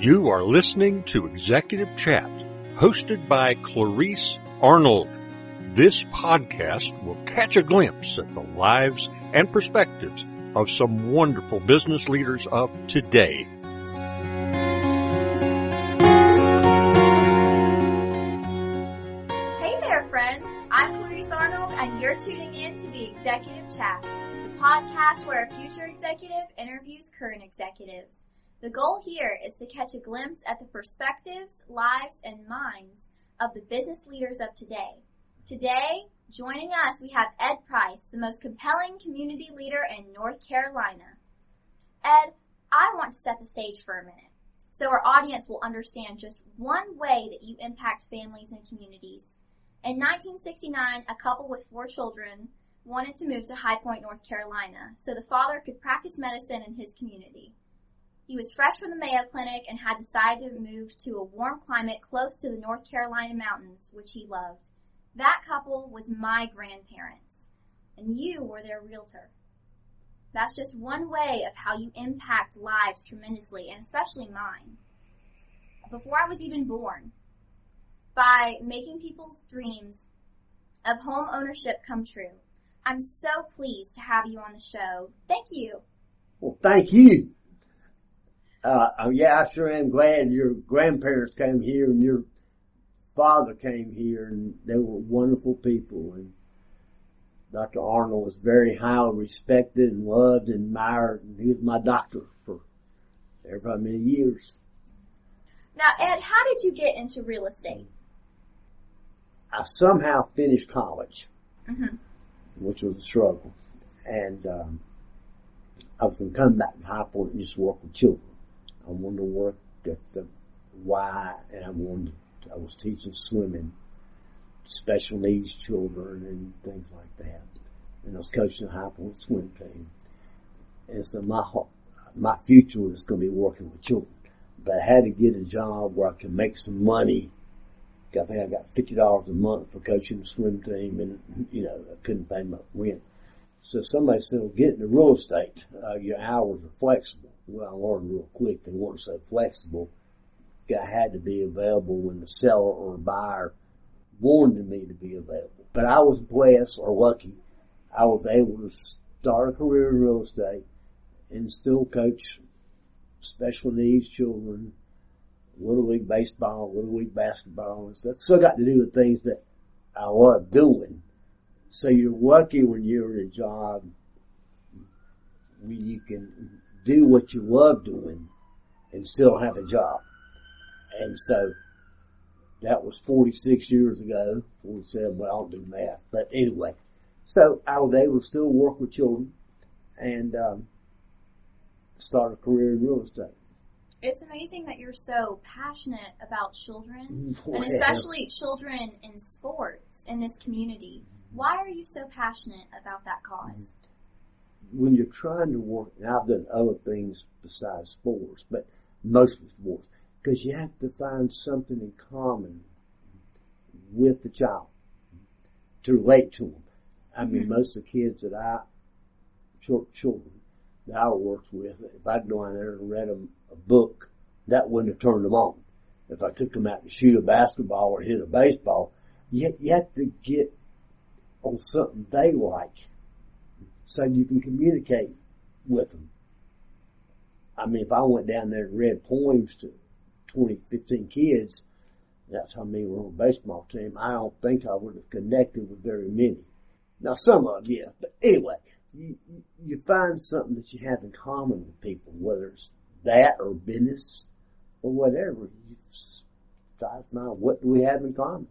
You are listening to Executive Chat, hosted by Clarice Arnold. This podcast will catch a glimpse at the lives and perspectives of some wonderful business leaders of today. Hey there, friends. I'm Clarice Arnold, and you're tuning in to the Executive Chat, the podcast where a future executive interviews current executives. The goal here is to catch a glimpse at the perspectives, lives, and minds of the business leaders of today. Today, joining us, we have Ed Price, the most compelling community leader in North Carolina. Ed, I want to set the stage for a minute so our audience will understand just one way that you impact families and communities. In 1969, a couple with four children wanted to move to High Point, North Carolina, so the father could practice medicine in his community. He was fresh from the Mayo Clinic and had decided to move to a warm climate close to the North Carolina mountains, which he loved. That couple was my grandparents, and you were their realtor. That's just one way of how you impact lives tremendously, and especially mine. Before I was even born, by making people's dreams of home ownership come true. I'm so pleased to have you on the show. Thank you. Well, thank you. Uh, uh, yeah, I sure am glad your grandparents came here and your father came here and they were wonderful people and Dr. Arnold was very highly respected and loved and admired and he was my doctor for every many years. Now, Ed, how did you get into real estate? I somehow finished college, Mm-hmm. which was a struggle, and um, I was going to come back to High Point and just work with children. I wanted to work at the Y, and I wanted. I was teaching swimming, special needs children, and things like that. And I was coaching the High Point swim team, and so my my future was going to be working with children. But I had to get a job where I could make some money I think I got fifty dollars a month for coaching the swim team, and you know I couldn't pay my rent. So somebody said, "Well, get into real estate. Uh, your hours are flexible." Well, learned real quick they weren't so flexible. I had to be available when the seller or buyer wanted me to be available. But I was blessed or lucky. I was able to start a career in real estate and still coach special needs children, little league baseball, little league basketball and stuff. Still got to do the things that I love doing. So you're lucky when you're in a job when you can do what you love doing and still have a job. And so that was 46 years ago, 47, well, I don't do math, but anyway. So I was able to still work with children and, um, start a career in real estate. It's amazing that you're so passionate about children, Well, and especially children in sports in this community. Why are you so passionate about that cause? When you're trying to work, and I've done other things besides sports, but mostly sports, because you have to find something in common with the child to relate to them. I mean, Mhm. most of the kids that I, short children that I worked with, if I'd go in there and read them a book, that wouldn't have turned them on. If I took them out to shoot a basketball or hit a baseball, you, you have to get on something they like so you can communicate with them. I mean, if I went down there and read poems to 20, 15 kids, that's how many were on the baseball team, I don't think I would have connected with very many. Now some of yeah, but anyway, you, you- find something that you have in common with people, whether it's that or business or whatever. You try to find what do we have in common.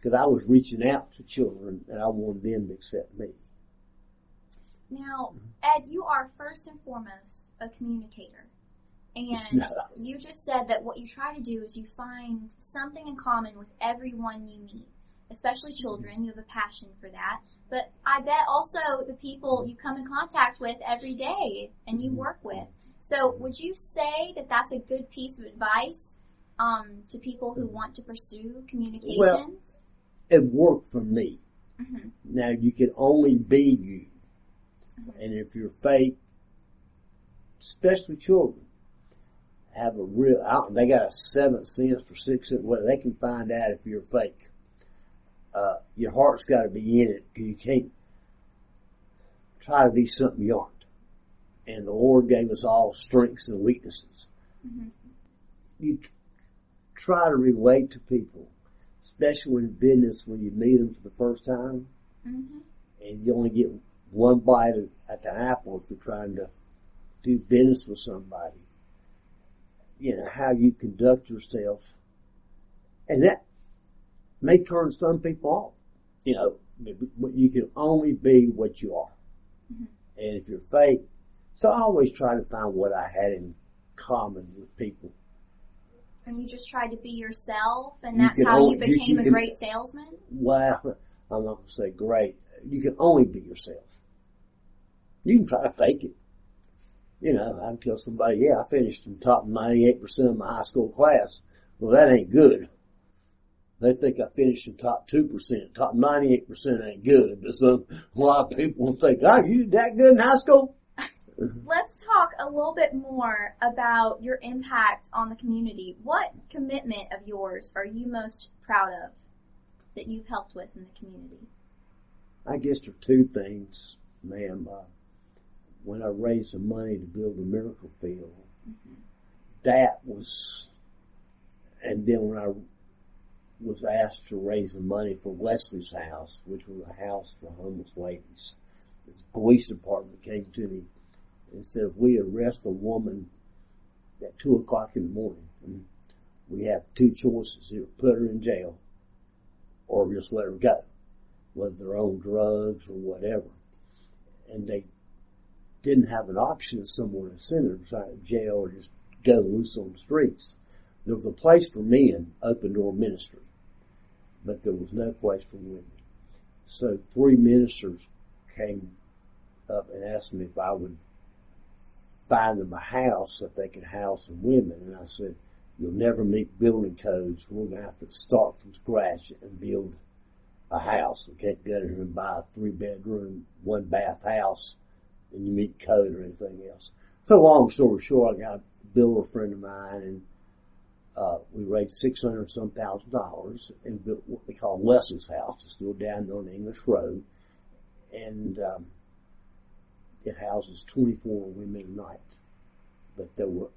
Cause I was reaching out to children and I wanted them to accept me. Now, Ed, you are first and foremost a communicator. And No. you just said that what you try to do is you find something in common with everyone you meet, especially children. You have a passion for that. But I bet also the people you come in contact with every day and you work with. So would you say that that's a good piece of advice um, to people who want to pursue communications? It worked for me. Mhm. Now you can only be you. And if you're fake, especially children, have a real, I they got a seventh sense or sixth sense, where they can find out if you're fake. Uh, your heart's got to be in it because you can't try to be something you aren't. And the Lord gave us all strengths and weaknesses. Mhm. You t- try to relate to people, especially in business when you meet them for the first time Mhm. and you only get one bite at- the apple if you're trying to do business with somebody. You know, how you conduct yourself. And that may turn some people off. You know, you can only be what you are. Mhm. And if you're fake, so I always try to find what I had in common with people. And you just tried to be yourself, and that's how only- you you- became you a can- great salesman? Well, I'm not going to say great. You can only be yourself. You can try to fake it. You know, I can tell somebody, yeah, I finished in top 98% of my high school class. Well, that ain't good. They think I finished in top 2%. Top 98% ain't good, but some, a lot of people will think, oh, you that good in high school? Let's talk a little bit more about your impact on the community. What commitment of yours are you most proud of that you've helped with in the community? I guess there are two things, ma'am. Uh, when I raised the money to build the miracle field, that was, and then when I was asked to raise the money for Leslie's house, which was a house for homeless ladies, the police department came to me and said, if we arrest a woman at two o'clock in the morning, we have two choices, either put her in jail or just let her go whether they're on drugs or whatever. And they didn't have an option of somewhere to send them, so jail or just go loose on the streets. There was a place for men, open door ministry, but there was no place for women. So three ministers came up and asked me if I would find them a house that they could house some women. And I said, you'll never meet building codes. We're going to have to start from scratch and build a house. We can't go in here and buy a three bedroom, one bath house and you meet code or anything else. So long story short, I got bill a friend of mine and uh, we raised six hundred some thousand dollars and built what they call Leslie's house. It's still down on English Road. And, um, it houses 24 women a night. But there were,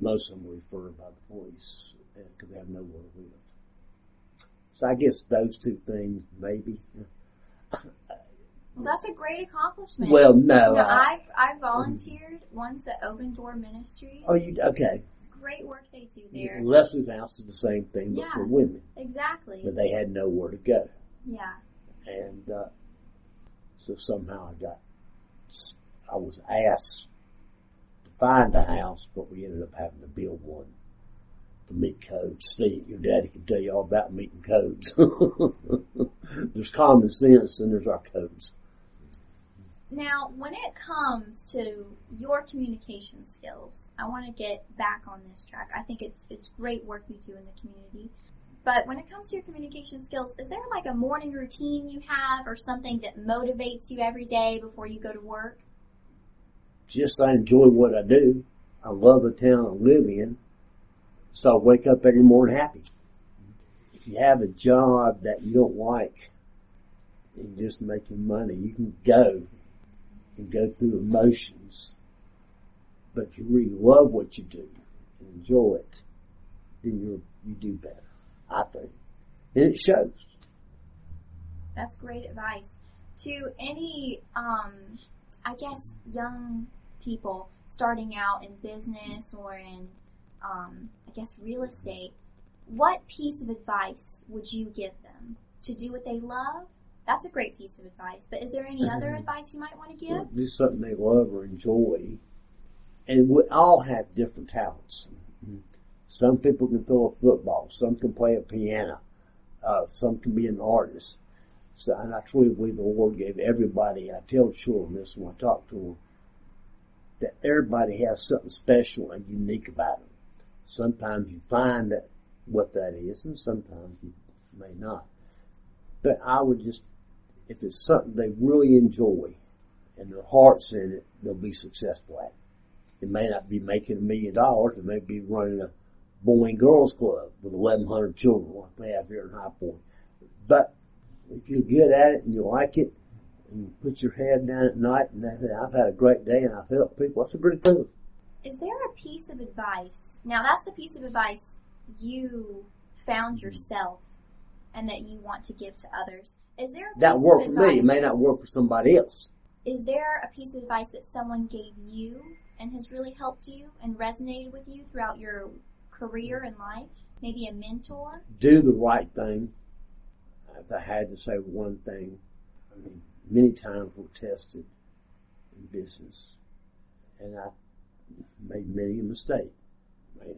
most of them were referred by the police because they have nowhere to live. So I guess those two things, maybe. Well, that's a great accomplishment. Well, no. You know, I, I volunteered once at Open Door Ministries. oh, you okay? It's great work they do there. Leslie's house is the same thing, but Yeah. for women. Exactly. But they had nowhere to go, Yeah. and uh, so somehow I got. I was asked to find a house, but we ended up having to build one to meet codes. Steve, your daddy can tell you all about meeting codes. there's common sense, and there's our codes. Now, when it comes to your communication skills, I want to get back on this track. I think it's it's great work you do in the community. But when it comes to your communication skills, is there like a morning routine you have or something that motivates you every day before you go to work? just I enjoy what I do. I love the town I live in. So I wake up every morning happy. If you have a job that you don't like and just making money, you can go and go through emotions. But if you really love what you do and enjoy it, then you you do better, I think. And it shows. That's great advice. To any, um, I guess, young people starting out in business or in, um, I guess, real estate, what piece of advice would you give them? To do what they love? That's a great piece of advice. But is there any other advice you might want to give? do something they love or enjoy. And we all have different talents. Some people can throw a football. Some can play a piano. Uh, some can be an artist. So, and I truly believe the Lord gave everybody, I tell children this when I talk to them, that everybody has something special and unique about them. Sometimes you find that what that is and sometimes you may not. But I would just, if it's something they really enjoy and their heart's in it, they'll be successful at it. It may not be making a million dollars. It may be running a Boy and Girls Club with 1,100 children like we have here in High Point. But if you're good at it and you like it, and you put your head down at night and say, I've had a great day and I've helped people, that's a pretty feeling. Is there a piece of advice? Now that's the piece of advice you found yourself and that you want to give to others. Is there a That piece worked of for me. May not work for somebody else. Is there a piece of advice that someone gave you and has really helped you and resonated with you throughout your career and life? Maybe a mentor? do the right thing. If I had to say one thing, I mean, many times we're tested in business, and I made many a mistake. Man,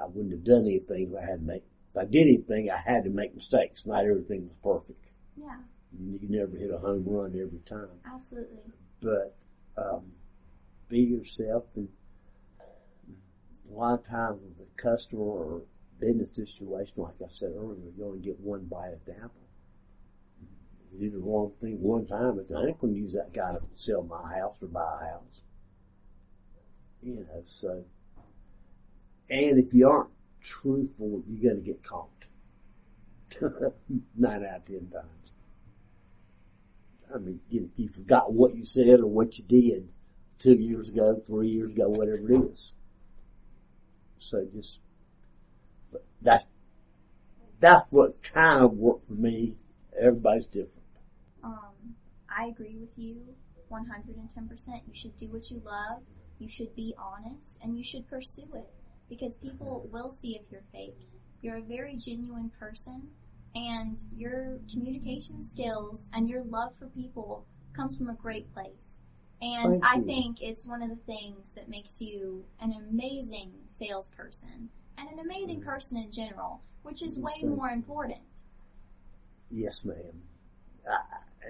I wouldn't have done anything if I had to make. If I did anything, I had to make mistakes. Not everything was perfect. Yeah, You never hit a home run every time, absolutely. but um, be yourself. And a lot of times with a customer or business situation, like I said earlier, you only get one bite at the apple. You do the wrong thing one time, but I ain't going to use that guy to sell my house or buy a house. You know, so. And if you aren't truthful, you're going to get caught. Nine out of ten times. I mean, you, you forgot what you said or what you did two years ago, three years ago, whatever it is. So just, but that's, that's what kind of worked for me. Everybody's different. Um, I agree with you 110%. You should do what you love. You should be honest and you should pursue it because people will see if you're fake. You're a very genuine person and your communication skills and your love for people comes from a great place. And Thank I you. think it's one of the things that makes you an amazing salesperson and an amazing mm. person in general, which is way more important. Yes, ma'am. I,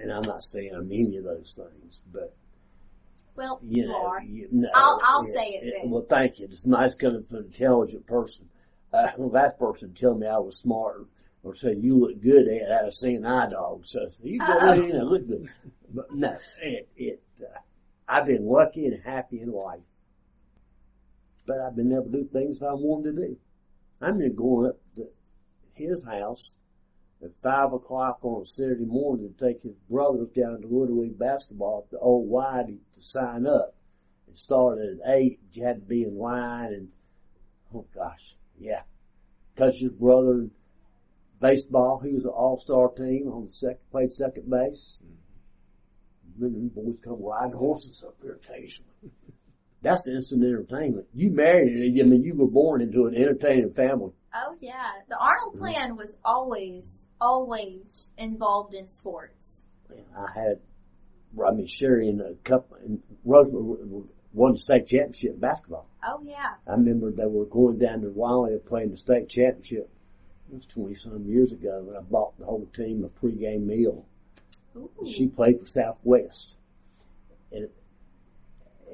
and I'm not saying I'm any of those things, but Well, you you know, are. you, no, I'll- I'll say it then. Well, thank you. It's nice coming from an intelligent person. Uh, well, that person tell me I was smart or say you look good at a seeing eye dog. So you go in and look good. But no, it, it, uh, I've been lucky and happy in life, but I've been able to do things that I wanted to do. I'm been going up to his house at five o'clock on a Saturday morning to take his brothers down to Little League basketball at the old Whitey to sign up. It started at eight. You had to be in line and, oh gosh, yeah. Coach his brother in baseball. He was an all-star team on the second, played second base. Mm-hmm. And them boys come riding horses up there occasionally. That's instant entertainment. You married it. I mean, you were born into an entertaining family. Oh yeah, the Arnold mm-hmm. clan was always, always involved in sports. I had, I mean, Sherry and a couple, and Rosemary won the state championship in basketball. Oh yeah, I remember they were going down to Raleigh and playing the state championship. It was 20 some years ago and I bought the whole team a pregame meal. Ooh. She played for Southwest. And,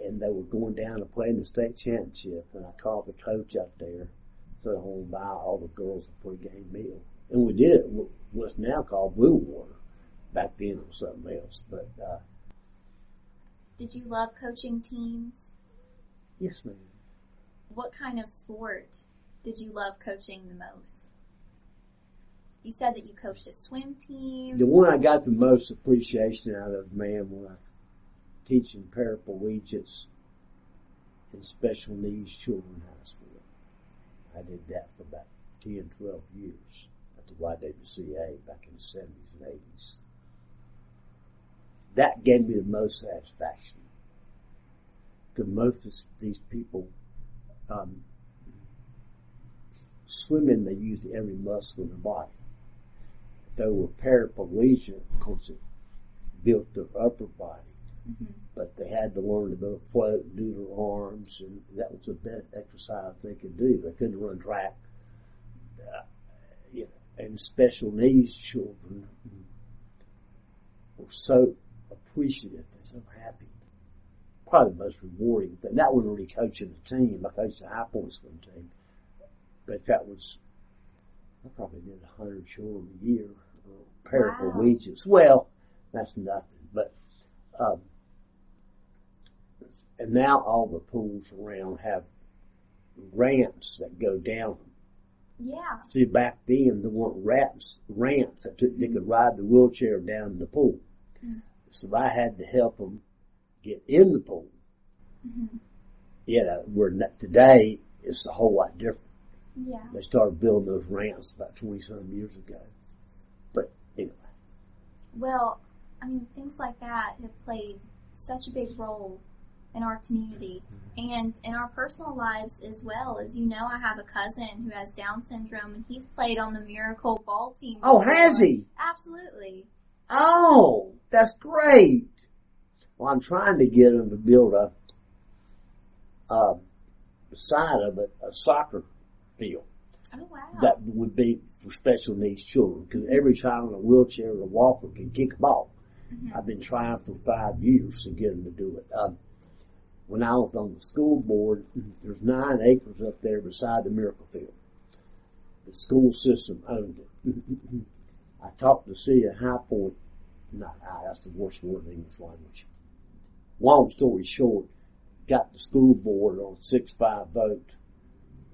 and they were going down to play in the state championship and I called the coach out there. Said I want to buy all the girls a pregame meal. And we did it what's now called Blue Water. Back then it was something else. But, uh, Did you love coaching teams? yes ma'am. What kind of sport did you love coaching the most? You said that you coached a swim team. The one I got the most appreciation out of, man, when I teaching paraplegics and special needs children school. I did that for about 10, 12 years at the YWCA back in the 70s and 80s. That gave me the most satisfaction. Because most of these people, um, swimming, they used every muscle in their body they were paraplegic, of course it built their upper body, they had to learn to go float and do their arms, and that was the best exercise they could do. They couldn't run track. Uh, you know, and special needs children were so appreciative and so happy. Probably the most rewarding thing. That wasn't really coaching the team. I coached the high point swim team, but that was I probably did a hundred children a year, uh, paraplegics. Well, that's nothing, but, um, and now all the pools around have ramps that go down. Yeah. See, back then there weren't ramps, ramps that took, they could ride the wheelchair down the pool. Mm. So I had to help them get in the pool. Mhm. Yeah, where n- today it's a whole lot different. Yeah. They started building those ramps about 20 some years ago. But anyway, Well, I mean, things like that have played such a big role in our community and in our personal lives as well. As you know, I have a cousin who has Down syndrome and he's played on the Miracle Ball team. Oh, has he? Absolutely. Oh, that's great. Well, I'm trying to get him to build a, uh, side of it, a soccer field Oh, wow. that would be for special needs children because every child in a wheelchair or a walker can kick a ball. Mhm. I've been trying for five years to get them to do it. Um, when I was on the school board, there's nine acres up there beside the Miracle Field. The school system owned it. I talked to of High Point. Not I, that's the worst word in English language. Long story short, got the school board on a six-five vote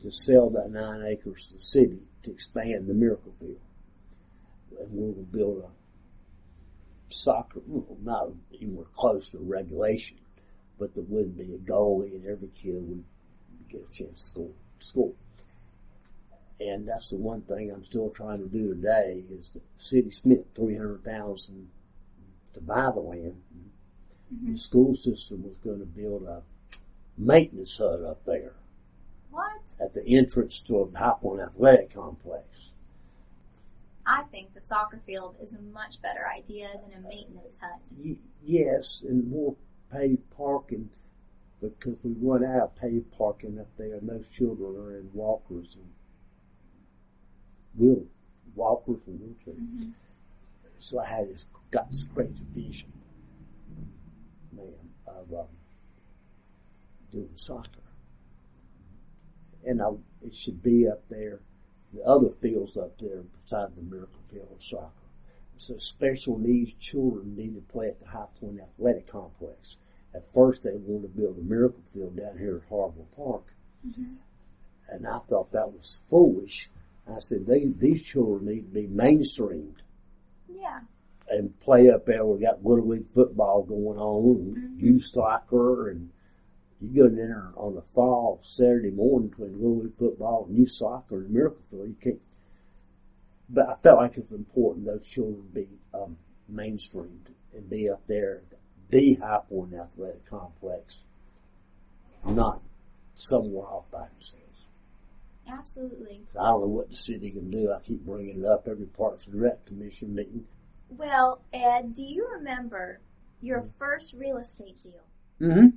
to sell that nine acres to the city to expand the Miracle Field. And we will build a soccer, well, not anywhere close to regulation, but there wouldn't be a goalie and every kid would get a chance to score. score. And that's the one thing I'm still trying to do today is the city spent three hundred thousand to buy the land. Mhm. The school system was going to build a maintenance hut up there What? at the entrance to the High Point Athletic Complex. I think the soccer field is a much better idea than a maintenance hut. Y- yes, and more paved parking because we run out of paved parking up there, and those children are in walkers and wheel walkers and wheelchairs. Mhm. So I had this got this crazy vision, man, of um, doing soccer, and I, it should be up there. The other fields up there beside the Miracle Field of soccer. So special needs children need to play at the High Point Athletic Complex. At first they wanted to build a miracle field down here at Harville Park. Mhm. And I thought that was foolish. I said, they, these children need to be mainstreamed Yeah. and play up there. We got Little League football going on Mhm. youth soccer and you go in there on a fall Saturday morning between Little League football and youth soccer and miracle field. You can't, but I felt like it's important those children be, um, mainstreamed and be up there the High Point Athletic Complex, not somewhere off by themselves. Absolutely. So I don't know what the city can do. I keep bringing it up every Parks and Rec Commission meeting. Well, Ed, do you remember your first real estate deal? Mm-hmm.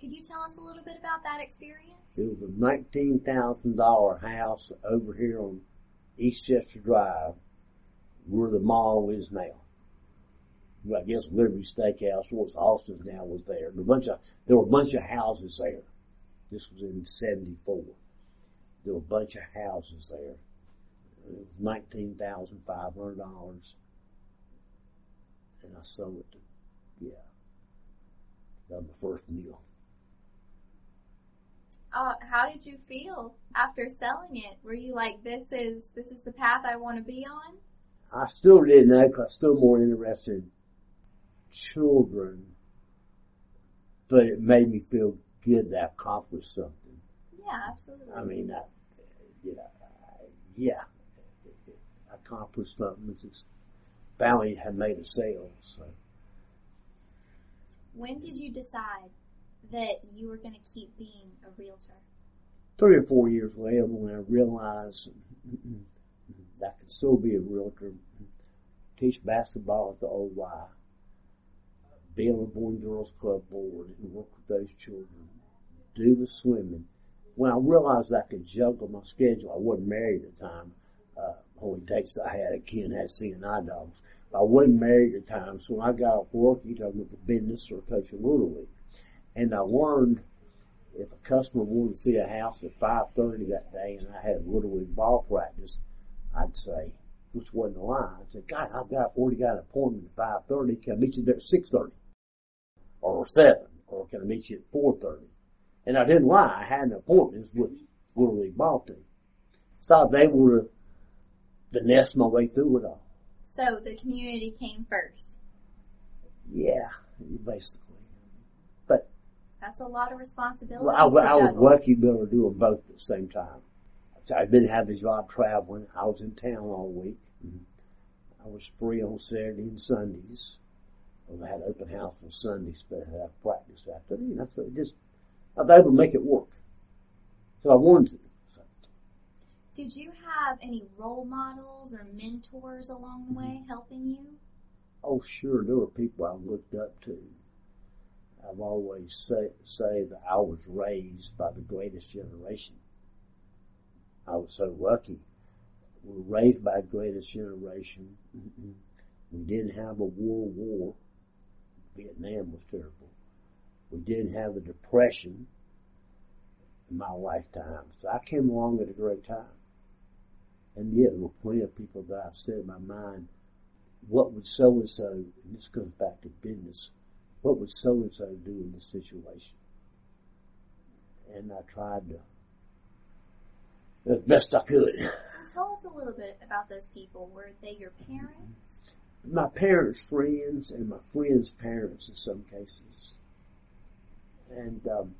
Could you tell us a little bit about that experience? It was a nineteen thousand dollar house over here on Eastchester Drive, where the mall is now. I guess Liberty Steakhouse, what's Austin's now, was there. There, a bunch of, there were a bunch of houses there. This was in '74. There were a bunch of houses there. It was nineteen thousand five hundred dollars, and I sold it to, yeah, that was the first deal. Uh, how did you feel after selling it? Were you like, this is, this is the path I want to be on? I still didn't know 'cause I'm still more interested in children, but it made me feel good to accomplish something. Yeah, absolutely. I mean, I, you know, I, yeah, it accomplished something since family had made a sale. So when did you decide that you were going to keep being a realtor? three or four years later, when I realized that I could still be a realtor, teach basketball at the OY, be the Boy and Girls Club board and work with those children, do the swimming. When I realized I could juggle my schedule, I wasn't married at the time. Uh, only dates I had, Ken had seeing eye dogs. I wasn't married at the time, so when I got off work, either I went to business or coaching Little League. And I learned if a customer wanted to see a house at 5.30 that day and I had Little League ball practice, I'd say, which wasn't a lie, I'd say, God, I've got, already got an appointment at 5.30, can I meet you there at 6.30? Or 7? or can I meet you at 4.30? And I didn't lie. I had an appointment with Little League ball team. So I was able to, to nest my way through it all. So the community came first. Yeah, basically. But That's a lot of responsibility. well, I, I was lucky to be able to do them both at the same time. So I didn't have a job traveling. I was in town all week. Mm-hmm. I was free on Saturday and Sundays. Well, I had open house on Sundays, but I had practice after. You know, so it just I was able to make it work. So I wanted to. So, Did you have any role models or mentors along the way helping you? oh, sure, there were people I looked up to. I've always say say that I was raised by the greatest generation. I was so lucky. We were raised by the greatest generation. Mhm. We didn't have a world war. Vietnam was terrible. We didn't have a depression in my lifetime. So I came along at a great time. And yet there were plenty of people that I've said in my mind, what would so and so, and this goes back to business, what would so and so do in this situation? And I tried to, as best I could. Tell us a little bit about those people. Were they your parents? My parents' friends and my friends' parents in some cases. And, um,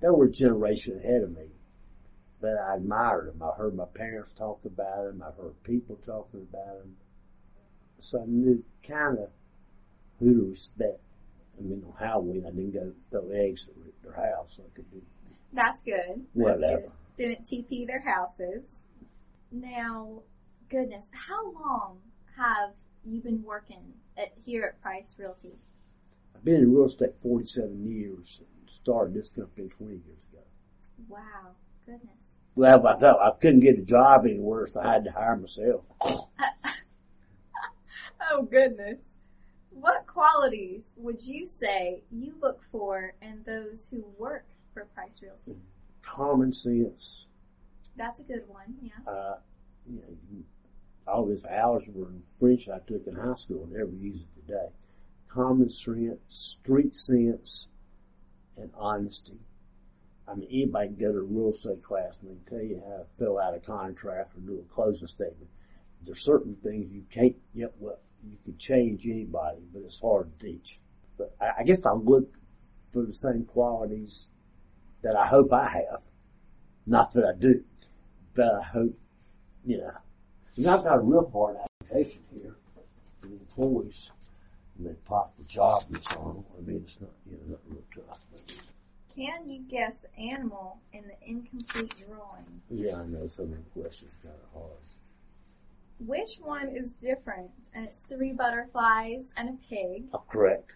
they were a generation ahead of me. But I admired them. I heard my parents talk about them. I heard people talking about them. So I knew kind of who to respect. I mean, on Halloween, I didn't go throw eggs at their house. I could do That's good. That's whatever. good. Didn't TP their houses. Now, goodness, how long have you been working at, here at Price Realty? I've been in real estate 47 years. And started this company 20 years ago. Wow, goodness. Well, I thought I couldn't get a job anywhere, so I had to hire myself. Oh goodness. What qualities would you say you look for in those who work for Price Realty? Common sense. That's a good one, yeah. Uh, you know, all this algebra and French I took in high school and never use it today. Common sense, street sense, and honesty. I mean, anybody can go to a real estate class and they tell you how to fill out a contract or do a closing statement. There's certain things you can't, yep, well, you can change anybody, but it's hard to teach. So I, I guess I look for the same qualities that I hope I have. Not that I do, but I hope, you know, and I've got a real hard application here for the employees. And they pop the job and so on. I mean, it's not, you know, not real tough. Can you guess the animal in the incomplete drawing? yeah, I know some of the questions are kind of hard. Which one is different? And it's three butterflies and a pig. Oh, correct.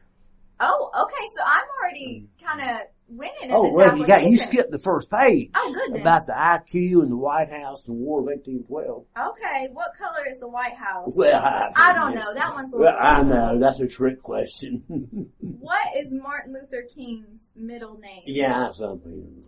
Oh, okay, so I'm already hmm. kind of winning in Oh, this well, you got, you skipped the first page Oh goodness. about the IQ and the White House and the War of 1812. okay, what color is the White House? Well, I, I don't know. That one's a Well. I know. That's a trick question. What is Martin Luther King's middle name? yeah, something.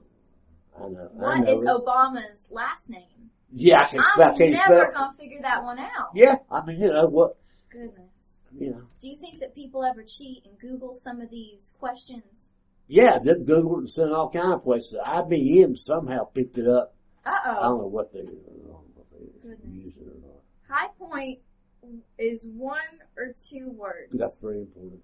I know. I know. is It's- Obama's last name? yeah, I can I'm can you never spell? gonna figure that one out. Yeah, I mean, you know, what, Goodness. You know. Do you think that people ever cheat and Google some of these questions? Yeah, they Googled and sent all kind of places. IBM somehow picked it up. Uh I oh. don't know what they, I don't know if they Goodness. used it or not. High Point is one or two words. That's very important.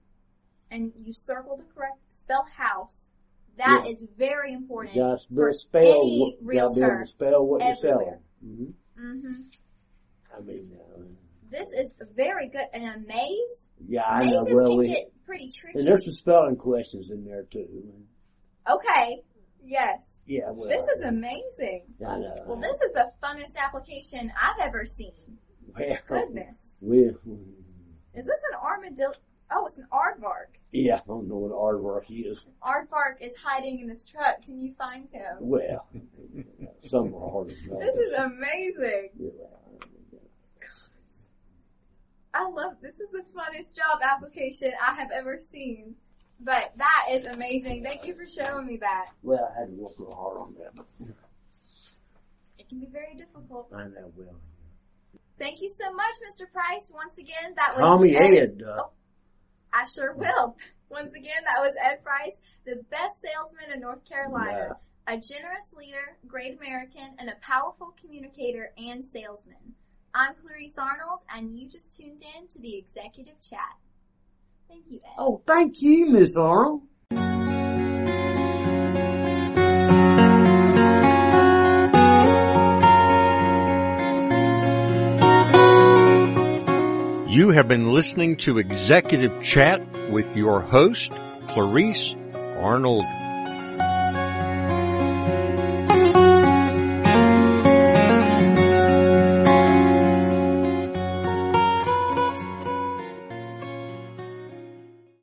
and you circle the correct spell house. That Yeah. is very important You gotta for spell, any what, you gotta be able realtor. to spell what you're everywhere. selling. hmm hmm I mean, uh, This is very good. And a maze, yeah, I know. Well, we, get pretty tricky. and there's some spelling questions in there too. Okay, yes. Yeah, well, This is amazing. I know. Well, this is the funnest application I've ever seen. Well, Goodness. Well, Is this an armadillo? Oh, it's an aardvark. yeah, I don't know what aardvark is. Aardvark is hiding in this truck. Can you find him? Well, some are hard. This is amazing. Yeah, I love this is the funnest job application I have ever seen. But that is amazing. Thank you for showing me that. Well, I had to work real hard on that, It can be very difficult. I know well. Thank you so much, Mr. Price. Once again, that was Tommy Ed- Ed, uh, I sure will. Once again, that was Ed Price, the best salesman in North Carolina, a generous leader, great American, and a powerful communicator and salesman. I'm Clarice Arnold, and you just tuned in to the Executive Chat. Thank you, Ed. Oh, thank you, Miss Arnold. You have been listening to Executive Chat with your host, Clarice Arnold.